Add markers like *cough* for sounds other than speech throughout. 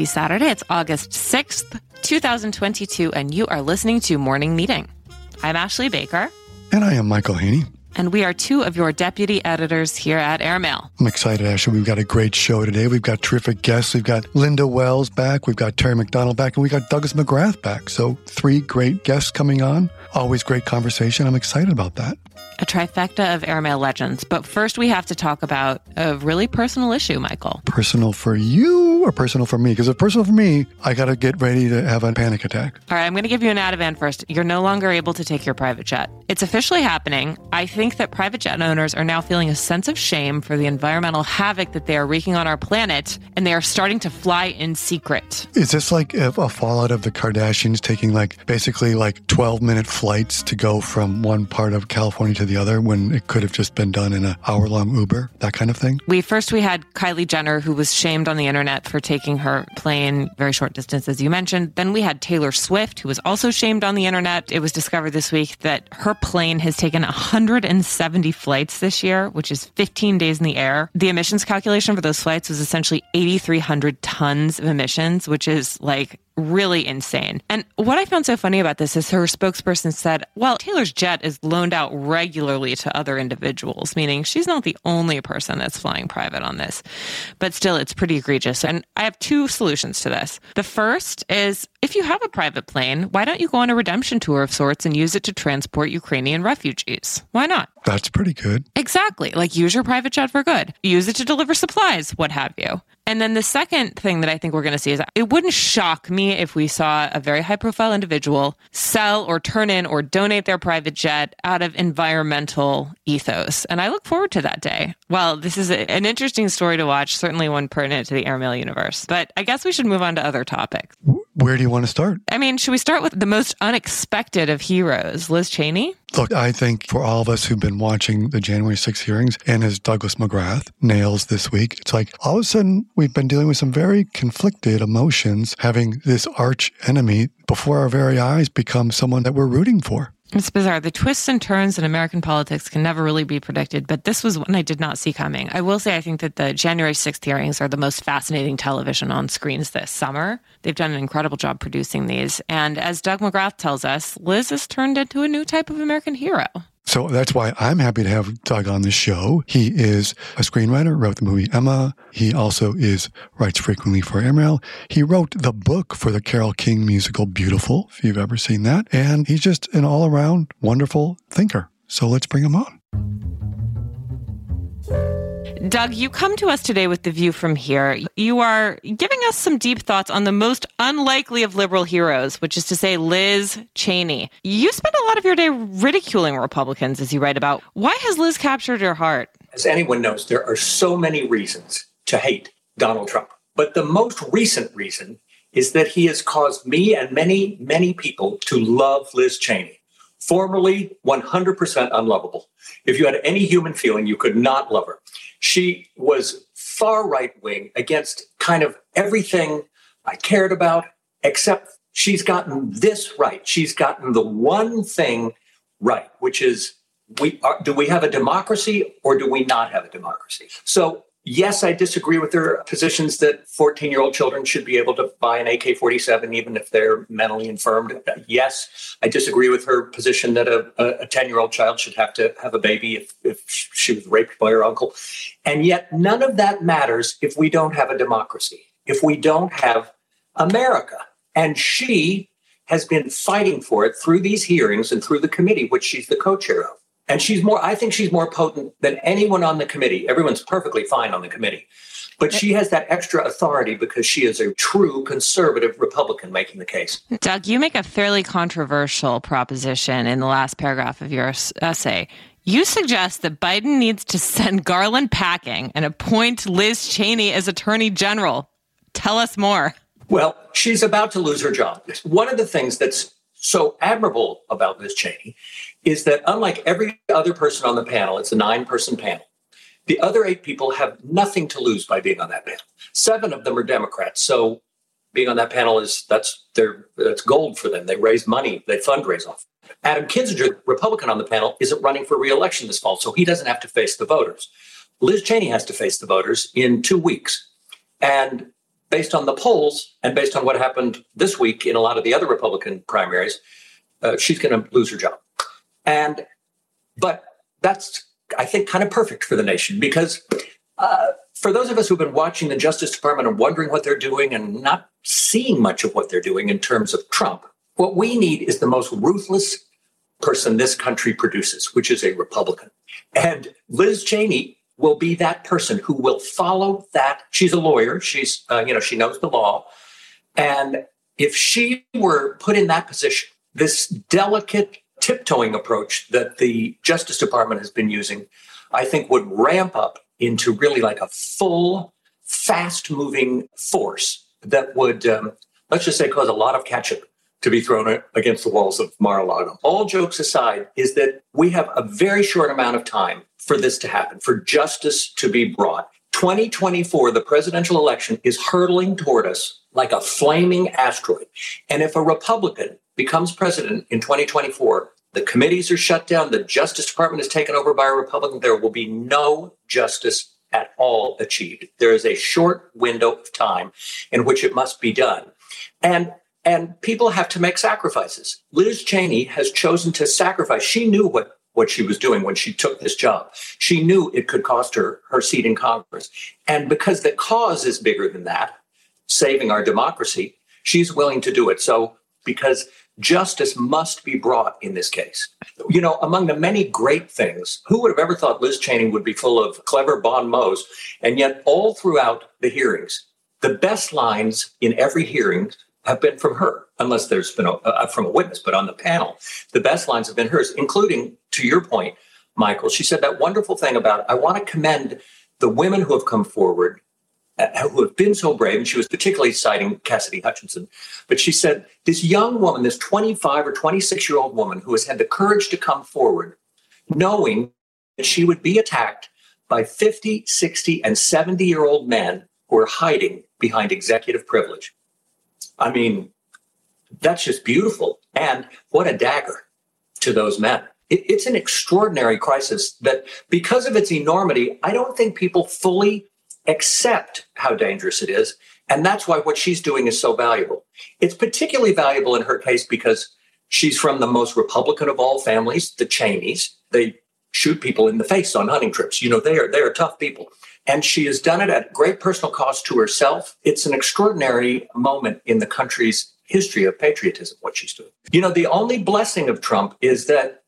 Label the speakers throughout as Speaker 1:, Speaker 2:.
Speaker 1: Happy Saturday. It's August 6th, 2022, and you are listening to Morning Meeting. I'm Ashley Baker.
Speaker 2: And I am Michael Haney.
Speaker 1: And we are two of your deputy editors here at Airmail.
Speaker 2: I'm excited, Ashley. We've got a great show today. We've got terrific guests. We've got Linda Wells back. We've got Terry McDonell back. And we got Douglas McGrath back. So, three great guests coming on. Always great conversation. I'm excited about that
Speaker 1: a trifecta of airmail legends. But first, we have to talk about a really personal issue, Michael.
Speaker 2: Personal for you or personal for me? Because if personal for me, I got to get ready to have a panic attack.
Speaker 1: All right, I'm going to give you an Ativan first. You're no longer able to take your private jet. It's officially happening. I think that private jet owners are now feeling a sense of shame for the environmental havoc that they are wreaking on our planet, and they are starting to fly in secret.
Speaker 2: Is this like a fallout of the Kardashians taking like basically like 12 minute flights to go from one part of California to the other when it could have just been done in an hour long Uber, that kind of thing?
Speaker 1: We first we had Kylie Jenner, who was shamed on the internet for taking her plane very short distance, as you mentioned. Then we had Taylor Swift, who was also shamed on the internet. It was discovered this week that her plane has taken 170 flights this year, which is 15 days in the air. The emissions calculation for those flights was essentially 8,300 tons of emissions, which is like really insane. And what I found so funny about this is her spokesperson said, well, Taylor's jet is loaned out regularly to other individuals, meaning she's not the only person that's flying private on this. But still, it's pretty egregious. And I have two solutions to this. The first is if you have a private plane, why don't you go on a redemption tour of sorts and use it to transport Ukrainian refugees? Why not?
Speaker 2: That's pretty good.
Speaker 1: Exactly. Like use your private jet for good. Use it to deliver supplies, what have you. And then the second thing that I think we're going to see is it wouldn't shock me if we saw a very high profile individual sell or turn in or donate their private jet out of environmental ethos. And I look forward to that day. Well, this is a, an interesting story to watch, certainly one pertinent to the airmail universe. But I guess we should move on to other topics.
Speaker 2: Where do you want to start?
Speaker 1: I mean, should we start with the most unexpected of heroes, Liz Cheney?
Speaker 2: Look, I think for all of us who've been watching the January 6th hearings and as Douglas McGrath nails this week, it's like all of a sudden we've been dealing with some very conflicted emotions, having this arch enemy before our very eyes become someone that we're rooting for.
Speaker 1: It's bizarre. The twists and turns in American politics can never really be predicted, but this was one I did not see coming. I will say I think that the January 6th hearings are the most fascinating television on screens this summer. They've done an incredible job producing these. And as Doug McGrath tells us, Liz has turned into a new type of American hero.
Speaker 2: So that's why I'm happy to have Doug on the show. He is a screenwriter, wrote the movie Emma. He also is writes frequently for Airmail. He wrote the book for the Carole King musical Beautiful, if you've ever seen that. And he's just an all around wonderful thinker. So let's bring him on.
Speaker 1: Doug, you come to us today with the view from here. You are giving us some deep thoughts on the most unlikely of liberal heroes, which is to say, Liz Cheney. You spend a lot of your day ridiculing Republicans, as you write about. Why has Liz captured your heart?
Speaker 3: As anyone knows, there are so many reasons to hate Donald Trump. But the most recent reason is that he has caused me and many, many people to love Liz Cheney formerly 100% unlovable. If you had any human feeling, you could not love her. She was far right wing against kind of everything I cared about, except she's gotten this right. She's gotten the one thing right, which is we are, do we have a democracy or do we not have a democracy? So Yes, I disagree with her positions that 14 year old children should be able to buy an AK 47 even if they're mentally infirmed. Yes, I disagree with her position that a 10 year old child should have to have a baby if, if she was raped by her uncle. And yet, none of that matters if we don't have a democracy, if we don't have America. And she has been fighting for it through these hearings and through the committee, which she's the co chair of. And she's more, I think she's more potent than anyone on the committee. Everyone's perfectly fine on the committee. But she has that extra authority because she is a true conservative Republican making the case.
Speaker 1: Doug, you make a fairly controversial proposition in the last paragraph of your essay. You suggest that Biden needs to send Garland packing and appoint Liz Cheney as Attorney General. Tell us more.
Speaker 3: Well, she's about to lose her job. One of the things that's so admirable about Liz Cheney is that unlike every other person on the panel, it's a nine person panel. The other eight people have nothing to lose by being on that panel. Seven of them are Democrats. So being on that panel is that's their that's gold for them. They raise money, they fundraise off. Adam Kinzinger, Republican on the panel, isn't running for reelection this fall, so he doesn't have to face the voters. Liz Cheney has to face the voters in two weeks. And based on the polls and based on what happened this week in a lot of the other Republican primaries, uh, she's going to lose her job. And, but that's, I think, kind of perfect for the nation because uh, for those of us who've been watching the Justice Department and wondering what they're doing and not seeing much of what they're doing in terms of Trump, what we need is the most ruthless person this country produces, which is a Republican. And Liz Cheney will be that person who will follow that. She's a lawyer. She's, uh, you know, she knows the law. And if she were put in that position, this delicate tiptoeing approach that the Justice Department has been using, I think would ramp up into really like a full, fast moving force that would, um, let's just say, cause a lot of catch-up to be thrown against the walls of Mar-a-Lago. All jokes aside, is that we have a very short amount of time for this to happen, for justice to be brought. 2024, the presidential election, is hurtling toward us like a flaming asteroid. And if a Republican becomes president in 2024, the committees are shut down, the Justice Department is taken over by a Republican, there will be no justice at all achieved. There is a short window of time in which it must be done. And and people have to make sacrifices. Liz Cheney has chosen to sacrifice. She knew what, what she was doing when she took this job. She knew it could cost her her seat in Congress. And because the cause is bigger than that, saving our democracy, she's willing to do it. So, because justice must be brought in this case. You know, among the many great things, who would have ever thought Liz Cheney would be full of clever bon mots? And yet, all throughout the hearings, the best lines in every hearing have been from her, unless there's been a, uh, from a witness. But on the panel, the best lines have been hers, including, to your point, Michael. She said that wonderful thing about, I want to commend the women who have come forward, who have been so brave. And she was particularly citing Cassidy Hutchinson. But she said, this young woman, this 25 or 26 year old woman who has had the courage to come forward, knowing that she would be attacked by 50, 60, and 70 year old men who are hiding behind executive privilege. I mean, that's just beautiful. And what a dagger to those men. It, it's an extraordinary crisis that, because of its enormity, I don't think people fully accept how dangerous it is. And that's why what she's doing is so valuable. It's particularly valuable in her case because she's from the most Republican of all families, the Cheneys. They shoot people in the face on hunting trips. You know, they are they are tough people. And she has done it at great personal cost to herself. It's an extraordinary moment in the country's history of patriotism, what she's doing. You know, the only blessing of Trump is that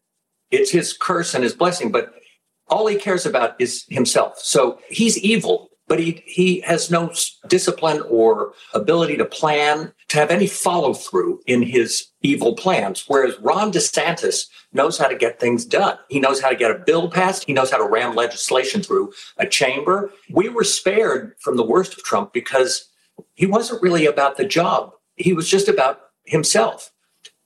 Speaker 3: it's his curse and his blessing, but all he cares about is himself. So he's evil but he, he has no discipline or ability to plan, to have any follow through in his evil plans. Whereas Ron DeSantis knows how to get things done. He knows how to get a bill passed. He knows how to ram legislation through a chamber. We were spared from the worst of Trump because he wasn't really about the job. He was just about himself.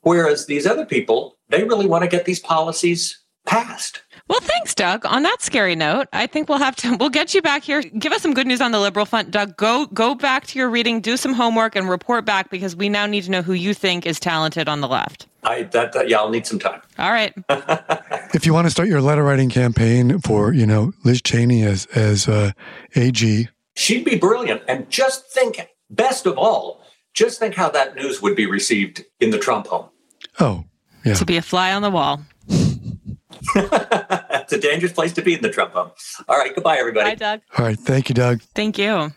Speaker 3: Whereas these other people, they really want to get these policies passed.
Speaker 1: Well, thanks, Doug. On that scary note, I think we'll have to we'll get you back here. Give us some good news on the liberal front, Doug. Go go back to your reading, do some homework, and report back because we now need to know who you think is talented on the left.
Speaker 3: I that, that yeah, I'll need some time.
Speaker 1: All right. *laughs*
Speaker 2: if you want to start your letter writing campaign for you know Liz Cheney as as uh, AG,
Speaker 3: she'd be brilliant. And just think, best of all, just think how that news would be received in the Trump home.
Speaker 2: Oh, yeah.
Speaker 1: To be a fly on the wall. *laughs*
Speaker 3: it's a dangerous place to be in the Trump home. All right. Goodbye, everybody.
Speaker 1: Bye, Doug.
Speaker 2: All right. Thank you, Doug.
Speaker 1: Thank you.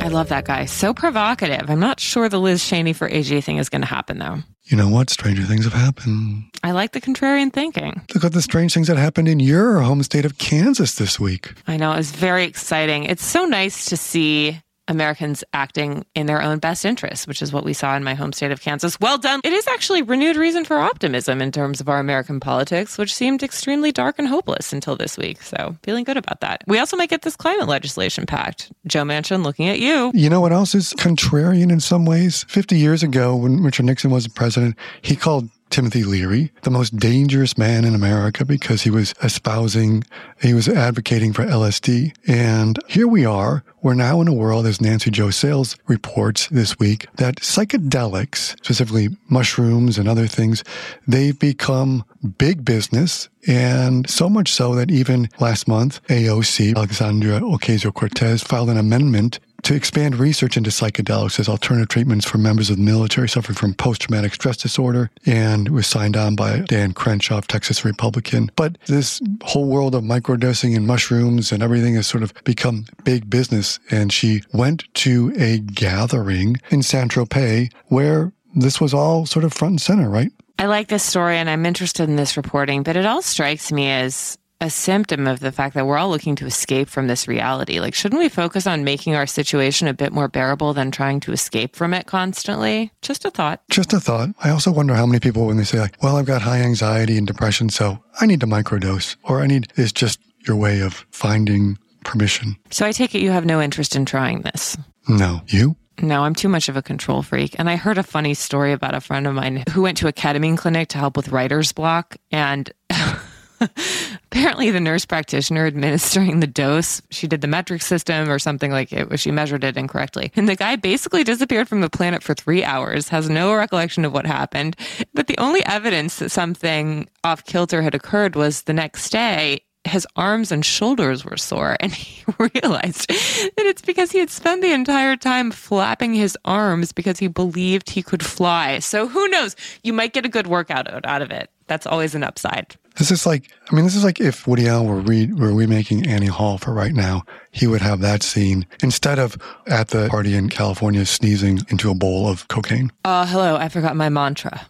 Speaker 1: I love that guy. So provocative. I'm not sure the Liz Cheney for AG thing is going to happen, though.
Speaker 2: You know what? Stranger things have happened.
Speaker 1: I like the contrarian thinking.
Speaker 2: Look at the strange things that happened in your home state of Kansas this week.
Speaker 1: I know. It's very exciting. It's so nice to see Americans acting in their own best interests, which is what we saw in my home state of Kansas. Well done. It is actually renewed reason for optimism in terms of our American politics, which seemed extremely dark and hopeless until this week. So, feeling good about that. We also might get this climate legislation packed. Joe Manchin looking at you.
Speaker 2: You know what else is contrarian in some ways? 50 years ago, when Richard Nixon was president, he called Timothy Leary, the most dangerous man in America because he was espousing, he was advocating for LSD. And here we are. We're now in a world, as Nancy Jo Sales reports this week, that psychedelics, specifically mushrooms and other things, they've become big business. And so much so that even last month, AOC, Alexandria Ocasio Cortez, filed an amendment to expand research into psychedelics as alternative treatments for members of the military suffering from post-traumatic stress disorder and was signed on by Dan Crenshaw, Texas Republican. But this whole world of microdosing and mushrooms and everything has sort of become big business. And she went to a gathering in Saint-Tropez where this was all sort of front and center, right?
Speaker 1: I like this story and I'm interested in this reporting, but it all strikes me as a symptom of the fact that we're all looking to escape from this reality. Like, shouldn't we focus on making our situation a bit more bearable than trying to escape from it constantly? Just a thought.
Speaker 2: Just a thought. I also wonder how many people, when they say, like, well, I've got high anxiety and depression, so I need to microdose, or I need, is just your way of finding permission.
Speaker 1: So I take it you have no interest in trying this.
Speaker 2: No. You?
Speaker 1: No, I'm too much of a control freak. And I heard a funny story about a friend of mine who went to a ketamine clinic to help with writer's block. And *laughs* *laughs* apparently the nurse practitioner administering the dose she did the metric system or something like it she measured it incorrectly. And the guy basically disappeared from the planet for three hours has no recollection of what happened. But the only evidence that something off kilter had occurred was the next day his arms and shoulders were sore and *laughs* he realized that it's because he had spent the entire time flapping his arms because he believed he could fly. So who knows? You might get a good workout out of it. That's always an upside
Speaker 2: this is like, I mean, this is like if Woody Allen were, re, were remaking Annie Hall for right now, he would have that scene instead of at the party in California sneezing into a bowl of cocaine.
Speaker 1: Uh, hello, I forgot my mantra.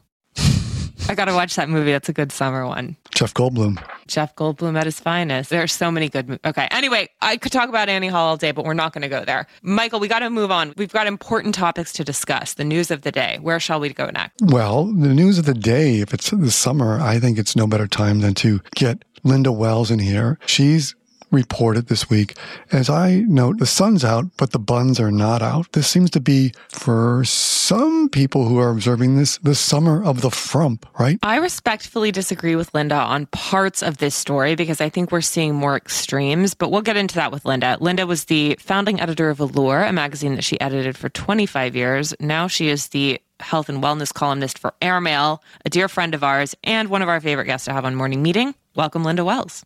Speaker 1: I got to watch that movie. That's a good summer one.
Speaker 2: Jeff Goldblum.
Speaker 1: Jeff Goldblum at his finest. There are so many good. Mo- okay. Anyway, I could talk about Annie Hall all day, but we're not going to go there. Michael, we got to move on. We've got important topics to discuss. The news of the day. Where shall we go next?
Speaker 2: Well, the news of the day. If it's the summer, I think it's no better time than to get Linda Wells in here. She's reported this week. As I note, the sun's out, but the buns are not out. This seems to be, for some people who are observing this, the summer of the frump, right?
Speaker 1: I respectfully disagree with Linda on parts of this story because I think we're seeing more extremes, but we'll get into that with Linda. Linda was the founding editor of Allure, a magazine that she edited for 25 years. Now she is the health and wellness columnist for Airmail, a dear friend of ours, and one of our favorite guests to have on Morning Meeting. Welcome, Linda Wells.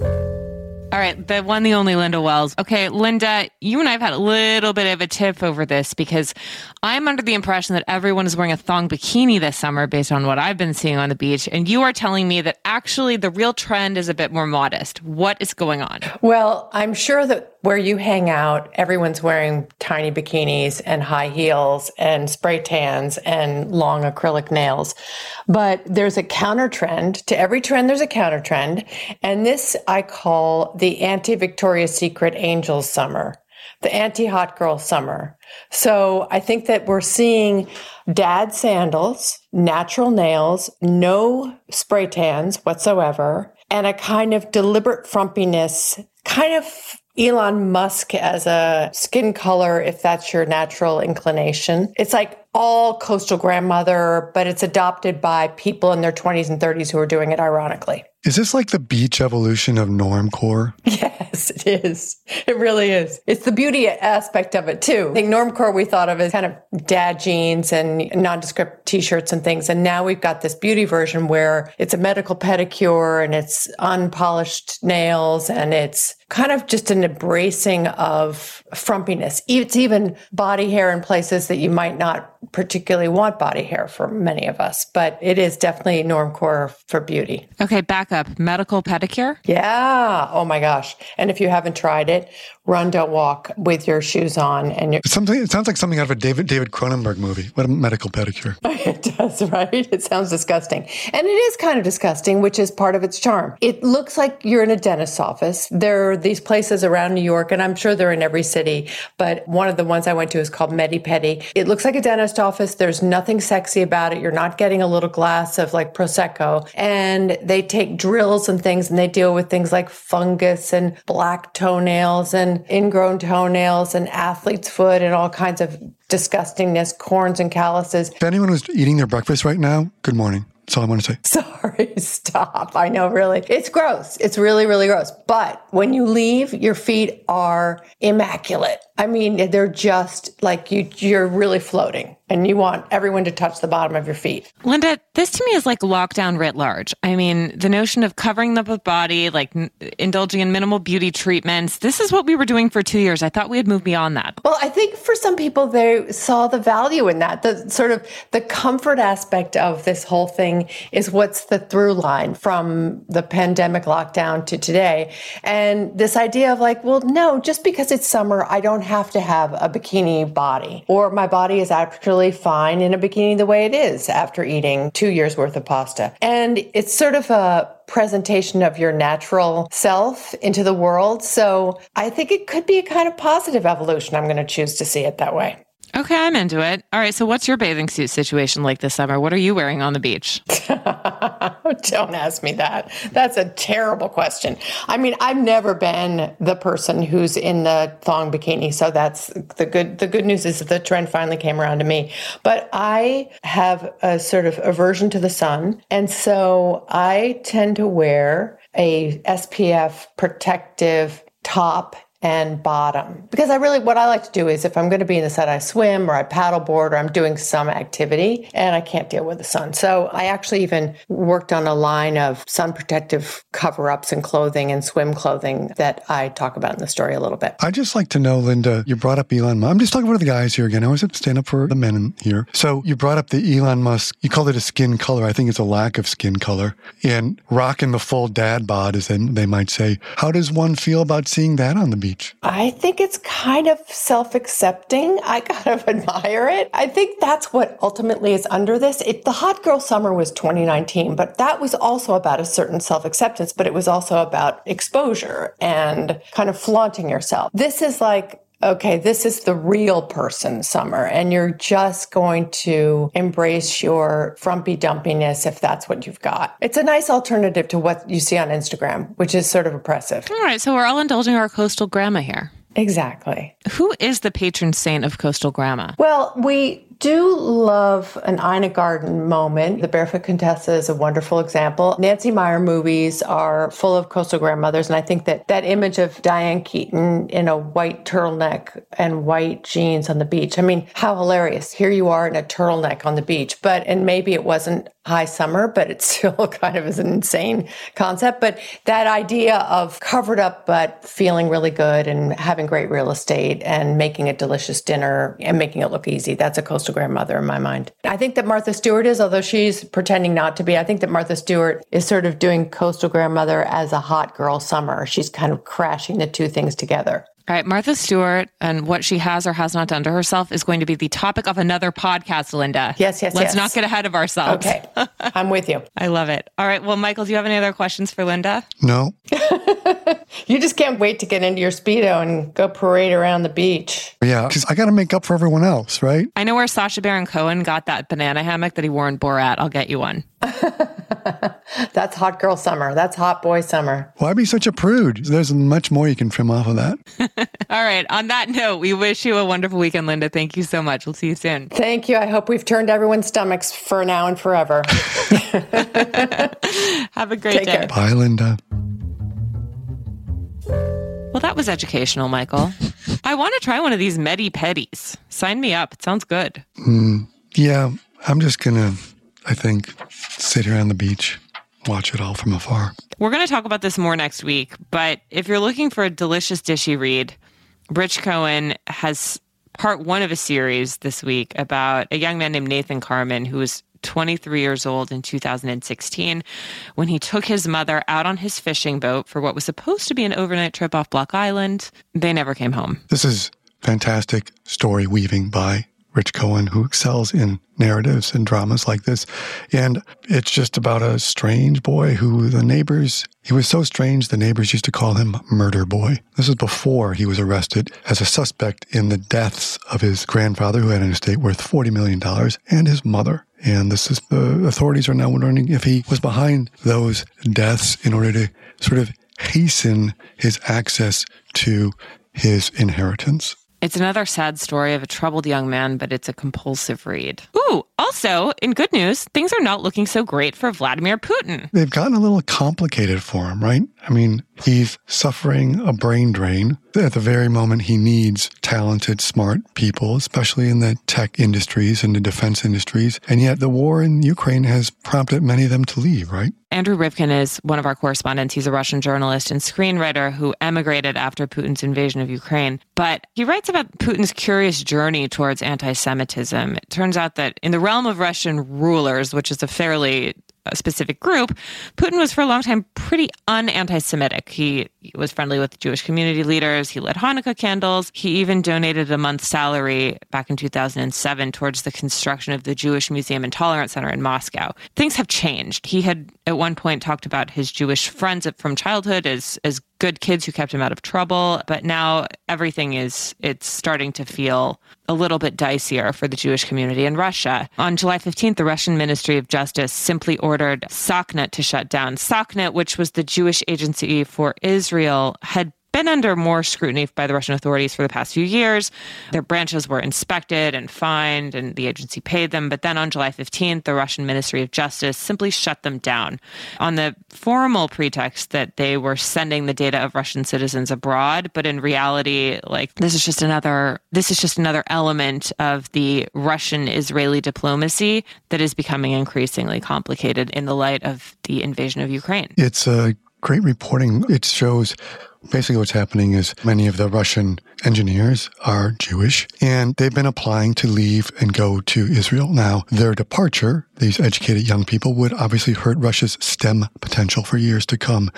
Speaker 1: All right, the one, the only Linda Wells. Okay, Linda, you and I have had a little bit of a tiff over this because I'm under the impression that everyone is wearing a thong bikini this summer based on what I've been seeing on the beach. And you are telling me that actually the real trend is a bit more modest. What is going on?
Speaker 4: Well, I'm sure that where you hang out, everyone's wearing tiny bikinis and high heels and spray tans and long acrylic nails. But there's a counter trend to every trend. There's a counter trend. And this I call the anti Victoria's Secret Angels summer, the anti hot girl summer. So I think that we're seeing dad sandals, natural nails, no spray tans whatsoever, and a kind of deliberate frumpiness, kind of Elon Musk as a skin color, if that's your natural inclination. It's like all coastal grandmother, but it's adopted by people in their 20s and 30s who are doing it ironically.
Speaker 2: Is this like the beach evolution of normcore? *laughs*
Speaker 4: Yes, it is. It really is. It's the beauty aspect of it too. I think normcore we thought of as kind of dad jeans and nondescript t-shirts and things. And now we've got this beauty version where it's a medical pedicure and it's unpolished nails and it's kind of just an embracing of frumpiness. It's even body hair in places that you might not particularly want body hair for many of us, but it is definitely normcore for beauty.
Speaker 1: Okay, back up. Medical pedicure?
Speaker 4: Yeah. Oh my gosh. And if you haven't tried it, run, don't walk with your shoes on and your
Speaker 2: something. It sounds like something out of a David David Cronenberg movie. What a medical pedicure! *laughs*
Speaker 4: it does, right? It sounds disgusting, and it is kind of disgusting, which is part of its charm. It looks like you're in a dentist's office. There are these places around New York, and I'm sure they're in every city. But one of the ones I went to is called MediPedi. It looks like a dentist office. There's nothing sexy about it. You're not getting a little glass of like prosecco, and they take drills and things, and they deal with things like fungus and black toenails and ingrown toenails and athlete's foot and all kinds of disgustingness, corns and calluses.
Speaker 2: If anyone was eating their breakfast right now, good morning. That's all I want to say. *laughs*
Speaker 4: Sorry, stop. I know, really. It's gross. It's really, really gross. But when you leave, your feet are immaculate. I mean, they're just like you, you're really floating and you want everyone to touch the bottom of your feet.
Speaker 1: Linda, this to me is like lockdown writ large. I mean, the notion of covering up the body, like n- indulging in minimal beauty treatments, this is what we were doing for two years. I thought we had moved beyond that.
Speaker 4: Well, I think for some people, they saw the value in that. The sort of the comfort aspect of this whole thing is what's the through line from the pandemic lockdown to today. And this idea of like, well, no, just because it's summer, I don't have to have a bikini body, or my body is actually fine in a bikini the way it is after eating two years worth of pasta. And it's sort of a presentation of your natural self into the world. So I think it could be a kind of positive evolution. I'm going to choose to see it that way.
Speaker 1: Okay, I'm into it. All right, so what's your bathing suit situation like this summer? What are you wearing on the beach? *laughs*
Speaker 4: Don't ask me that. That's a terrible question. I mean, I've never been the person who's in the thong bikini, so that's the good the good news is that the trend finally came around to me. But I have a sort of aversion to the sun, and so I tend to wear a SPF protective top and bottom. Because I really, what I like to do is if I'm going to be in the sun, I swim or I paddleboard or I'm doing some activity and I can't deal with the sun. So I actually even worked on a line of sun protective cover ups and clothing and swim clothing that I talk about in the story a little bit.
Speaker 2: I just like to know, Linda, you brought up Elon Musk. I'm just talking about the guys here again. I always stand up for the men here. So you brought up the Elon Musk, you called it a skin color. I think it's a lack of skin color. And rocking the full dad bod, as they might say. How does one feel about seeing that on the beach?
Speaker 4: I think it's kind of self accepting. I kind of *laughs* admire it. I think that's what ultimately is under this. It, the hot girl summer was 2019, but that was also about a certain self acceptance, but it was also about exposure and kind of flaunting yourself. This is like, okay, this is the real person summer, and you're just going to embrace your frumpy dumpiness if that's what you've got. It's a nice alternative to what you see on Instagram, which is sort of oppressive.
Speaker 1: All right, so we're all indulging our coastal grandma here.
Speaker 4: Exactly.
Speaker 1: Who is the patron saint of coastal grandma?
Speaker 4: Well, we do love an Ina Garten moment. The Barefoot Contessa is a wonderful example. Nancy Meyer movies are full of coastal grandmothers, and I think that that image of Diane Keaton in a white turtleneck and white jeans on the beach. I mean, how hilarious! Here you are in a turtleneck on the beach, but and maybe it wasn't high summer, but it *laughs* still kind of is an insane concept. But that idea of covered up but feeling really good and having great real estate and making a delicious dinner and making it look easy, that's a coastal grandmother in my mind. I think that Martha Stewart is, although she's pretending not to be, I think that Martha Stewart is sort of doing coastal grandmother as a hot girl summer. She's kind of crashing the two things together.
Speaker 1: All right, Martha Stewart and what she has or has not done to herself is going to be the topic of another podcast, Linda.
Speaker 4: Yes, yes,
Speaker 1: Let's
Speaker 4: yes.
Speaker 1: not get ahead of ourselves.
Speaker 4: Okay, *laughs* I'm with you.
Speaker 1: I love it. All right, well, Michael, do you have any other questions for Linda?
Speaker 2: No. *laughs*
Speaker 4: you just can't wait to get into your Speedo and go parade around the beach.
Speaker 2: Yeah, because I got to make up for everyone else, right?
Speaker 1: I know where Sacha Baron Cohen got that banana hammock that he wore in Borat. I'll get you one. *laughs*
Speaker 4: That's hot girl summer. That's hot boy summer.
Speaker 2: Why be such a prude? There's much more you can trim off of that. *laughs*
Speaker 1: All right. On that note, we wish you a wonderful weekend, Linda. Thank you so much. We'll see you soon.
Speaker 4: Thank you. I hope we've turned everyone's stomachs for now and forever. *laughs*
Speaker 1: Have a great
Speaker 4: Take
Speaker 1: day.
Speaker 4: care.
Speaker 2: Bye, Linda.
Speaker 1: Well, that was educational, Michael. I want to try one of these Medi Pedis. Sign me up. It sounds good. Hmm.
Speaker 2: Yeah, I'm just going to, I think, sit here on the beach, watch it all from afar.
Speaker 1: We're going to talk about this more next week, but if you're looking for a delicious dishy read, Rich Cohen has part one of a series this week about a young man named Nathan Carman who was 23 years old in 2016 when he took his mother out on his fishing boat for what was supposed to be an overnight trip off Block Island. They never came home.
Speaker 2: This is fantastic story weaving by Rich Cohen, who excels in narratives and dramas like this. And it's just about a strange boy who the neighbors, he was so strange, the neighbors used to call him Murder Boy. This is before he was arrested as a suspect in the deaths of his grandfather, who had an estate worth $40 million, and his mother. And this is, the authorities are now wondering if he was behind those deaths in order to sort of hasten his access to his inheritance.
Speaker 1: It's another sad story of a troubled young man, but it's a compulsive read. Ooh, also, in good news, things are not looking so great for Vladimir Putin.
Speaker 2: They've gotten a little complicated for him, right? I mean, he's suffering a brain drain at the very moment he needs talented, smart people, especially in the tech industries and the defense industries. And yet the war in Ukraine has prompted many of them to leave, right?
Speaker 1: Andrew Rivkin is one of our correspondents. He's a Russian journalist and screenwriter who emigrated after Putin's invasion of Ukraine. But he writes about Putin's curious journey towards anti Semitism. It turns out that in the realm of Russian rulers, which is a fairly uh, specific group, Putin was for a long time pretty un anti Semitic. He, he, was friendly with Jewish community leaders. He lit Hanukkah candles. He even donated a month's salary back in 2007 towards the construction of the Jewish Museum and Tolerance Center in Moscow. Things have changed. He had at one point talked about his Jewish friends from childhood as, as good kids who kept him out of trouble. But now everything is, it's starting to feel a little bit dicier for the Jewish community in Russia. On July 15th, the Russian Ministry of Justice simply ordered Sokhnut to shut down. Sokhnut, which was the Jewish agency for Israel, had been under more scrutiny by the Russian authorities for the past few years. Their branches were inspected and fined, and the agency paid them. But then on July 15th, the Russian Ministry of Justice simply shut them down on the formal pretext that they were sending the data of Russian citizens abroad. But in reality, like this is just another this is just another element of the Russian Israeli diplomacy that is becoming increasingly complicated in the light of the invasion of Ukraine.
Speaker 2: It's a great reporting. It shows Basically, what's happening is many of the Russian engineers are Jewish and they've been applying to leave and go to Israel. Now, their departure, these educated young people, would obviously hurt Russia's STEM potential for years to come.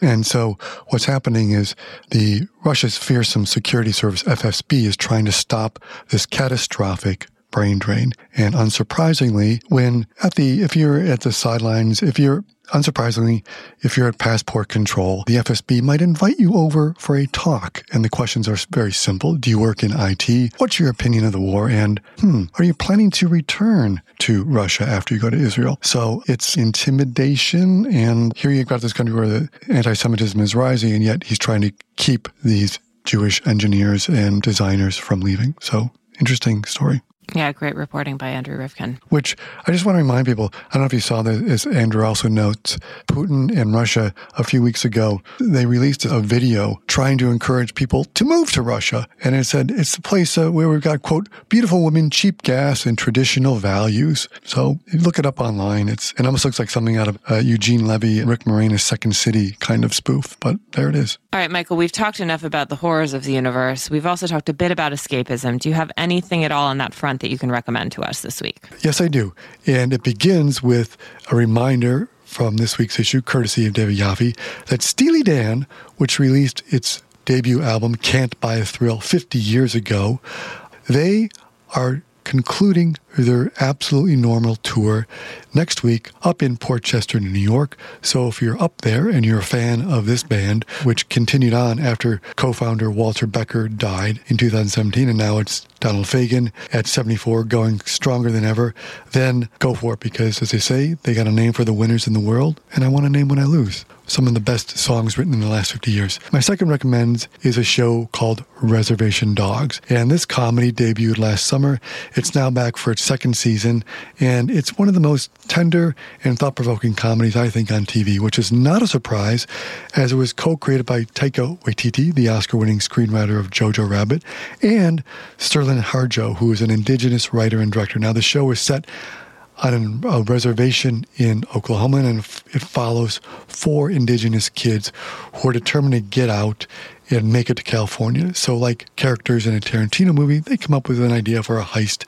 Speaker 2: And so what's happening is the Russia's fearsome security service, FSB, is trying to stop this catastrophic brain drain. And unsurprisingly, when at the, if you're at the sidelines, if you're Unsurprisingly, if you're at passport control, the FSB might invite you over for a talk. And the questions are very simple. Do you work in IT? What's your opinion of the war? And, hmm, are you planning to return to Russia after you go to Israel? So it's intimidation. And here you've got this country where the anti Semitism is rising, and yet he's trying to keep these Jewish engineers and designers from leaving. So interesting story.
Speaker 1: Yeah, great reporting by Andrew Rivkin.
Speaker 2: Which I just want to remind people I don't know if you saw this, as Andrew also notes, Putin and Russia a few weeks ago, they released a video trying to encourage people to move to Russia. And it said it's the place uh, where we've got, quote, beautiful women, cheap gas, and traditional values. So look it up online. It's It almost looks like something out of uh, Eugene Levy Rick Moranis' Second City kind of spoof, but there it is.
Speaker 1: All right, Michael, we've talked enough about the horrors of the universe. We've also talked a bit about escapism. Do you have anything at all on that front that you can recommend to us this week?
Speaker 2: Yes, I do. And it begins with a reminder from this week's issue, courtesy of David Yaffe, that Steely Dan, which released its debut album, Can't Buy a Thrill, 50 years ago, they are concluding their absolutely normal tour next week up in Port Chester, New York. So if you're up there and you're a fan of this band, which continued on after co founder Walter Becker died in 2017, and now it's Donald Fagen at 74 going stronger than ever, then go for it because, as they say, they got a name for the winners in the world, and I want a name when I lose some of the best songs written in the last 50 years. My second recommend is a show called Reservation Dogs. And this comedy debuted last summer. It's now back for its second season. And it's one of the most tender and thought provoking comedies, I think, on TV, which is not a surprise as it was co created by Taika Waititi, the Oscar winning screenwriter of Jojo Rabbit, and Sterlin Harjo, who is an indigenous writer and director. Now, the show is set on a reservation in Oklahoma, and it follows four indigenous kids who are determined to get out and make it to California. So, like characters in a Tarantino movie, they come up with an idea for a heist.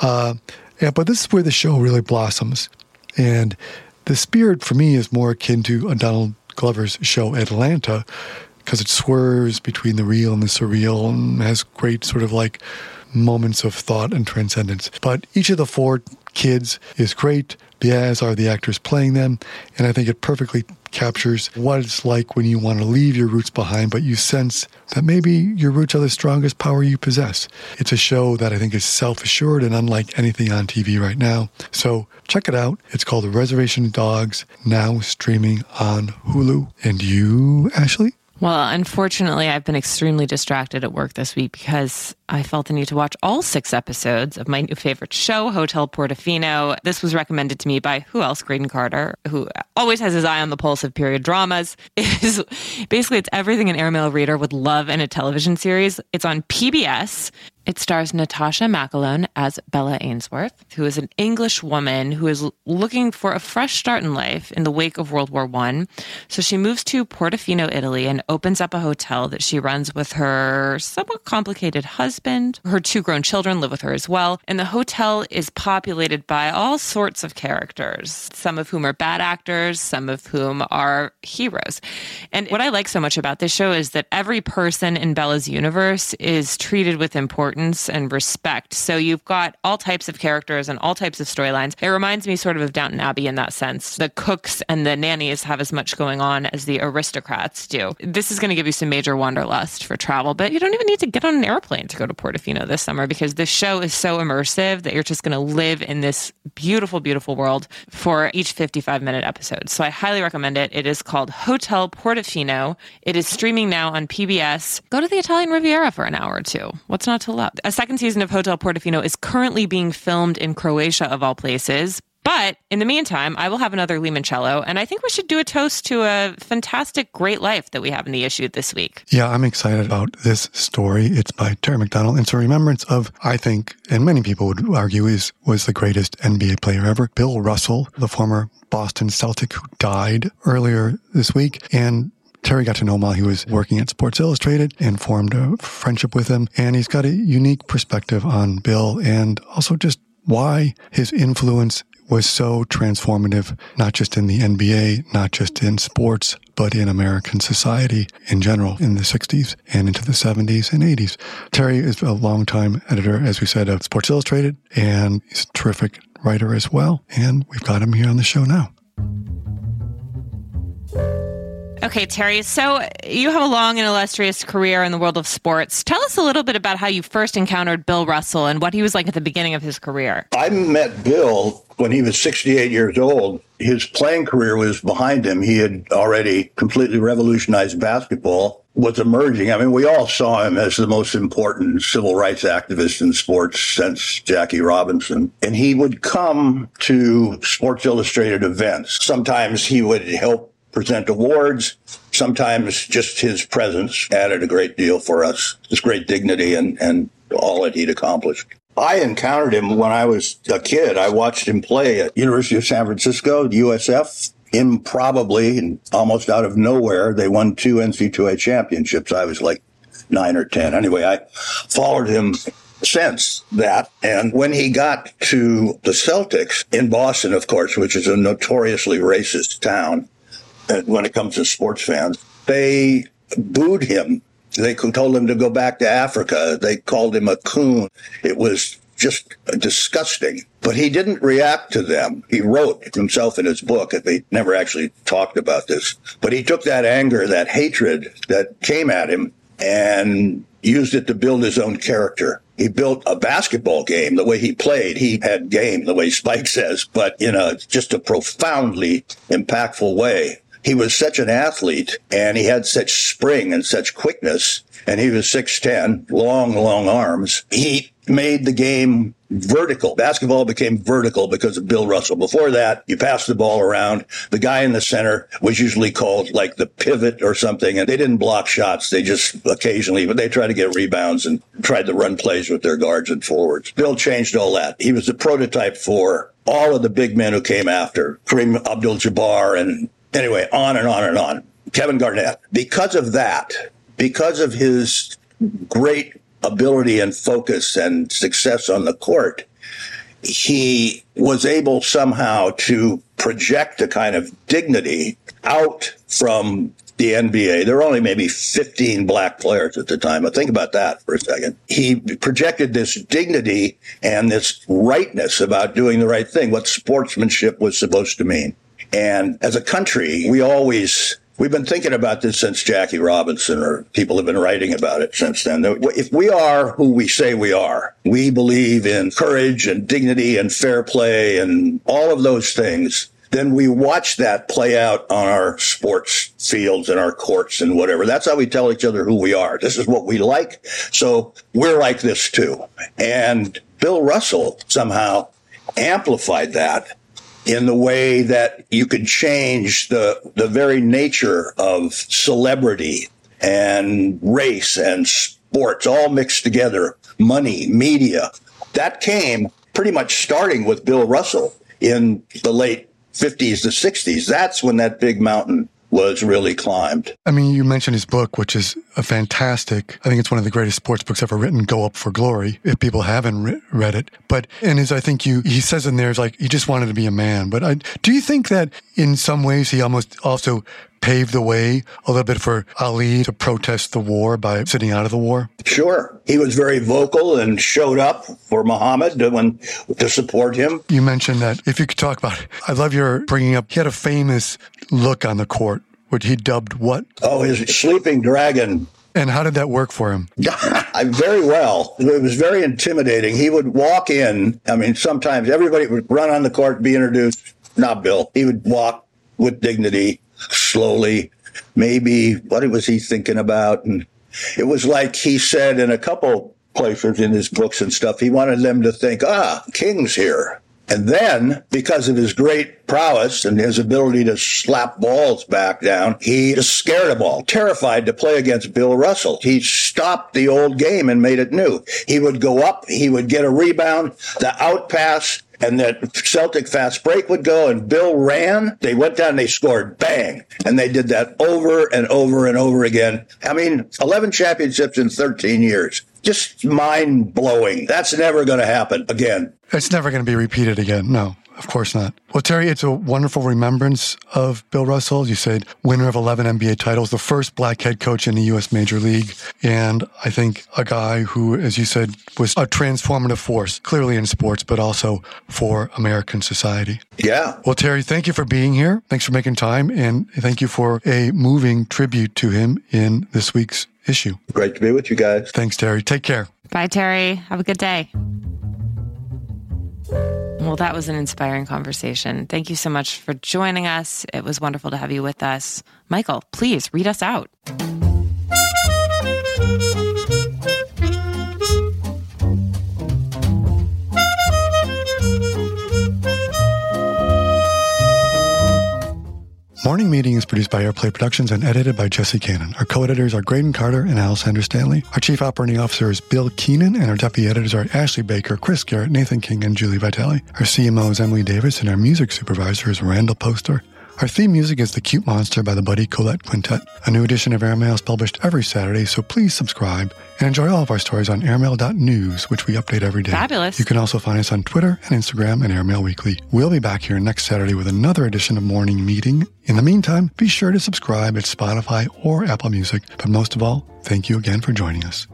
Speaker 2: Uh, yeah, but this is where the show really blossoms. And the spirit for me is more akin to Donald Glover's show Atlanta because it swerves between the real and the surreal and has great sort of like moments of thought and transcendence. But each of the four kids is great. Biaz are the actors playing them, and I think it perfectly captures what it's like when you want to leave your roots behind, but you sense that maybe your roots are the strongest power you possess. It's a show that I think is self assured and unlike anything on TV right now. So check it out. It's called The Reservation Dogs, now streaming on Hulu. And you, Ashley?
Speaker 1: Well, unfortunately, I've been extremely distracted at work this week because I felt the need to watch all six episodes of my new favorite show, Hotel Portofino. This was recommended to me by who else? Graydon Carter, who always has his eye on the pulse of period dramas. *laughs* It is basically it's everything an airmail reader would love in a television series. It's on PBS. It stars Natascha McElhone as Bella Ainsworth, who is an English woman who is looking for a fresh start in life in the wake of World War One. So she moves to Portofino, Italy, and opens up a hotel that she runs with her somewhat complicated husband. Her two grown children live with her as well. And the hotel is populated by all sorts of characters, some of whom are bad actors, some of whom are heroes. And what I like so much about this show is that every person in Bella's universe is treated with importance importance and respect. So you've got all types of characters and all types of storylines. It reminds me sort of of Downton Abbey in that sense. The cooks and the nannies have as much going on as the aristocrats do. This is going to give you some major wanderlust for travel, but you don't even need to get on an airplane to go to Portofino this summer because this show is so immersive that you're just going to live in this beautiful, beautiful world for each 55 minute episode. So I highly recommend it. It is called Hotel Portofino. It is streaming now on PBS. Go to the Italian Riviera for an hour or two. What's not to love? A second season of Hotel Portofino is currently being filmed in Croatia, of all places. But in the meantime, I will have another limoncello, and I think we should do a toast to a fantastic, great life that we have in the issue this week.
Speaker 2: Yeah, I'm excited about this story. It's by Terry McDonell. It's a remembrance of, I think, and many people would argue, is was the greatest NBA player ever, Bill Russell, the former Boston Celtic who died earlier this week. And Terry got to know him while he was working at Sports Illustrated and formed a friendship with him. And he's got a unique perspective on Bill and also just why his influence was so transformative, not just in the NBA, not just in sports, but in American society in general in the 60s and into the 70s and 80s. Terry is a longtime editor, as we said, of Sports Illustrated, and he's a terrific writer as well. And we've got him here on the show now.
Speaker 1: Okay, Terry. So you have a long and illustrious career in the world of sports. Tell us a little bit about how you first encountered Bill Russell and what he was like at the beginning of his career.
Speaker 5: I met Bill when he was 68 years old. His playing career was behind him. He had already completely revolutionized basketball was emerging. I mean, we all saw him as the most important civil rights activist in sports since Jackie Robinson. And he would come to Sports Illustrated events. Sometimes he would help present awards. Sometimes just his presence added a great deal for us, his great dignity and, and all that he'd accomplished. I encountered him when I was a kid. I watched him play at University of San Francisco, USF. Improbably and almost out of nowhere, they won two NC2A championships. I was like nine or 10. Anyway, I followed him since that. And when he got to the Celtics in Boston, of course, which is a notoriously racist town, Uh, when it comes to sports fans. They booed him. They told him to go back to Africa. They called him a coon. It was just disgusting. But he didn't react to them. He wrote himself in his book, and they never actually talked about this. But he took that anger, that hatred that came at him, and used it to build his own character. He built a basketball game the way he played. He had game the way Spike *laughs* says, but in a just a profoundly impactful way he was such an athlete and he had such spring and such quickness and he was 6'10, long, long arms. He made the game vertical. Basketball became vertical because of Bill Russell. Before that, you passed the ball around. The guy in the center was usually called like the pivot or something, and they didn't block shots. They just occasionally, but they tried to get rebounds and tried to run plays with their guards and forwards. Bill changed all that. He was the prototype for all of the big men who came after Kareem Abdul-Jabbar and Anyway, on and on and on. Kevin Garnett, because of that, because of his great ability and focus and success on the court, he was able somehow to project a kind of dignity out from the NBA. There were only maybe 15 black players at the time. But think about that for a second. He projected this dignity and this rightness about doing the right thing, what sportsmanship was supposed to mean. And as a country, we always We've been thinking about this since Jackie Robinson, or people have been writing about it since then. If we are who we say we are, we believe in courage and dignity and fair play and all of those things, then we watch that play out on our sports fields and our courts and whatever. That's how we tell each other who we are. This is what we like. So we're like this too. And Bill Russell somehow amplified that in the way that you could change the, the very nature of celebrity and race and sports all mixed together, money, media. That came pretty much starting with Bill Russell in the late 50s to 60s. That's when that big mountain was really climbed.
Speaker 2: I mean, you mentioned his book, which is a fantastic, I think it's one of the greatest sports books ever written, Go Up for Glory, if people haven't re- read it. But, and his, I think you, he says in there, is like, he just wanted to be a man. But I, do you think that in some ways he almost also paved the way a little bit for Ali to protest the war by sitting out of the war?
Speaker 5: Sure. He was very vocal and showed up for Muhammad to, when, to support him.
Speaker 2: You mentioned that. If you could talk about it, I love your bringing up, he had a famous look on the court, which he dubbed what?
Speaker 5: Oh, his sleeping dragon
Speaker 2: and how did that work for him? *laughs*
Speaker 5: very well. It was very intimidating. He would walk in. I mean, sometimes everybody would run on the court, be introduced. Not Bill. He would walk with dignity, slowly. Maybe what was he thinking about? And it was like he said in a couple places in his books and stuff, he wanted them to think, ah, King's here. And then, because of his great prowess and his ability to slap balls back down, he scared them all, terrified to play against Bill Russell. He stopped the old game and made it new. He would go up, he would get a rebound, the out pass, and that Celtic fast break would go and Bill ran. They went down, they scored, bang. And they did that over and over and over again. I mean, 11 championships in 13 years. Just mind blowing. That's never going to happen again.
Speaker 2: It's never going to be repeated again. No. Of course not. Well, Terry, it's a wonderful remembrance of Bill Russell. You said winner of 11 NBA titles, the first black head coach in the U.S. Major League. And I think a guy who, as you said, was a transformative force, clearly in sports, but also for American society.
Speaker 5: Yeah.
Speaker 2: Well, Terry, thank you for being here. Thanks for making time. And thank you for a moving tribute to him in this week's issue.
Speaker 5: Great to be with you guys.
Speaker 2: Thanks, Terry. Take care.
Speaker 1: Bye, Terry. Have a good day. Well, that was an inspiring conversation. Thank you so much for joining us. It was wonderful to have you with us. Michael, please read us out.
Speaker 2: Meeting is produced by Airplay Productions and edited by Jesse Cannon. Our co-editors are Graydon Carter and Alessandra Stanley. Our chief operating officer is Bill Keenan, and our deputy editors are Ashley Baker, Chris Garrett, Nathan King, and Julie Vitale. Our CMO is Emily Davis, and our music supervisor is Randall Poster. Our theme music is The Cute Monster by the Buddy Collette Quintet. A new edition of Airmail is published every Saturday, so please subscribe and enjoy all of our stories on airmail.news, which we update every day.
Speaker 1: Fabulous.
Speaker 2: You can also find us on Twitter and Instagram and Airmail Weekly. We'll be back here next Saturday with another edition of Morning Meeting. In the meantime, be sure to subscribe at Spotify or Apple Music. But most of all, thank you again for joining us.